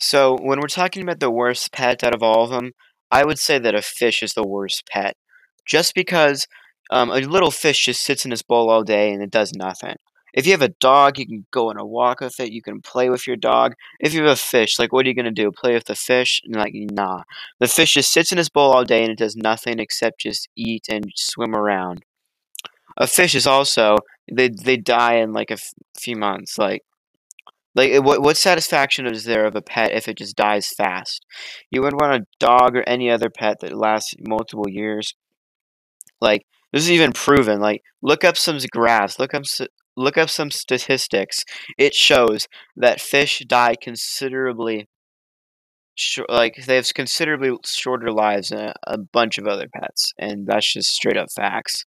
So, when we're talking about the worst pet out of all of them, I would say that a fish is the worst pet. Just because, um, a little fish just sits in his bowl all day and it does nothing. If you have a dog, you can go on a walk with it, you can play with your dog. If you have a fish, like, what are you gonna do? Play with the fish? And like, nah. The fish just sits in his bowl all day and it does nothing except just eat and swim around. A fish is also they they die in, like, a f few months, like like, what what satisfaction is there of a pet if it just dies fast? You wouldn't want a dog or any other pet that lasts multiple years. Like, this is even proven, like, look up some graphs, look up look up some statistics. It shows that fish die considerably like, they have considerably shorter lives than a bunch of other pets, and that's just straight up facts.